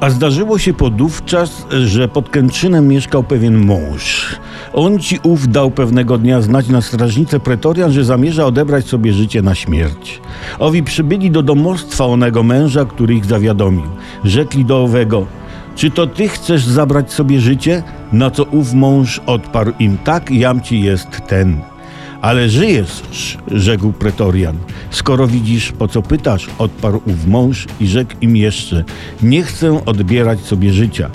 A zdarzyło się podówczas, że pod Kętrzynem mieszkał pewien mąż. On ci ów dał pewnego dnia znać na strażnicę pretorian, że zamierza odebrać sobie życie na śmierć. Owi przybyli do domostwa onego męża, który ich zawiadomił. Rzekli do owego, czy to ty chcesz zabrać sobie życie? Na co ów mąż odparł im, tak, jam ci jest ten. Ale żyjesz, rzekł pretorian. Skoro widzisz, po co pytasz, odparł ów mąż i rzekł im jeszcze, nie chcę odbierać sobie życia.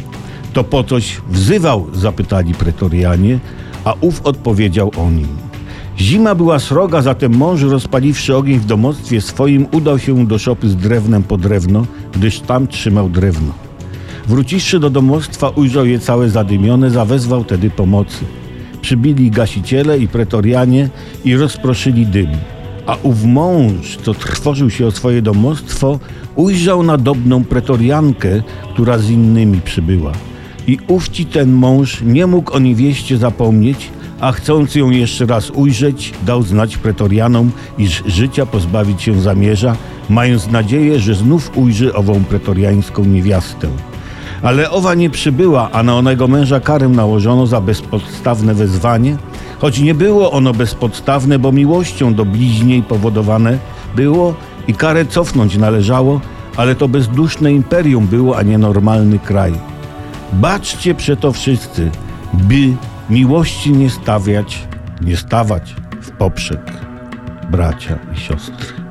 To po coś wzywał, zapytali pretorianie, a ów odpowiedział on im. Zima była sroga, zatem mąż rozpaliwszy ogień w domostwie swoim, udał się do szopy z drewnem po drewno, gdyż tam trzymał drewno. Wróciwszy do domostwa, ujrzał je całe zadymione, zawezwał tedy pomocy. Przybili gasiciele i pretorianie i rozproszyli dym. A ów mąż, co trwożył się o swoje domostwo, ujrzał nadobną pretoriankę, która z innymi przybyła. I ówci ten mąż nie mógł o niewieście zapomnieć, a chcąc ją jeszcze raz ujrzeć, dał znać pretorianom, iż życia pozbawić się zamierza, mając nadzieję, że znów ujrzy ową pretoriańską niewiastę. Ale owa nie przybyła, a na onego męża karę nałożono za bezpodstawne wezwanie, choć nie było ono bezpodstawne, bo miłością do bliźniej powodowane było i karę cofnąć należało, ale to bezduszne imperium było, a nie normalny kraj. Baczcie przeto wszyscy, by miłości nie stawiać, nie stawać w poprzek, bracia i siostry.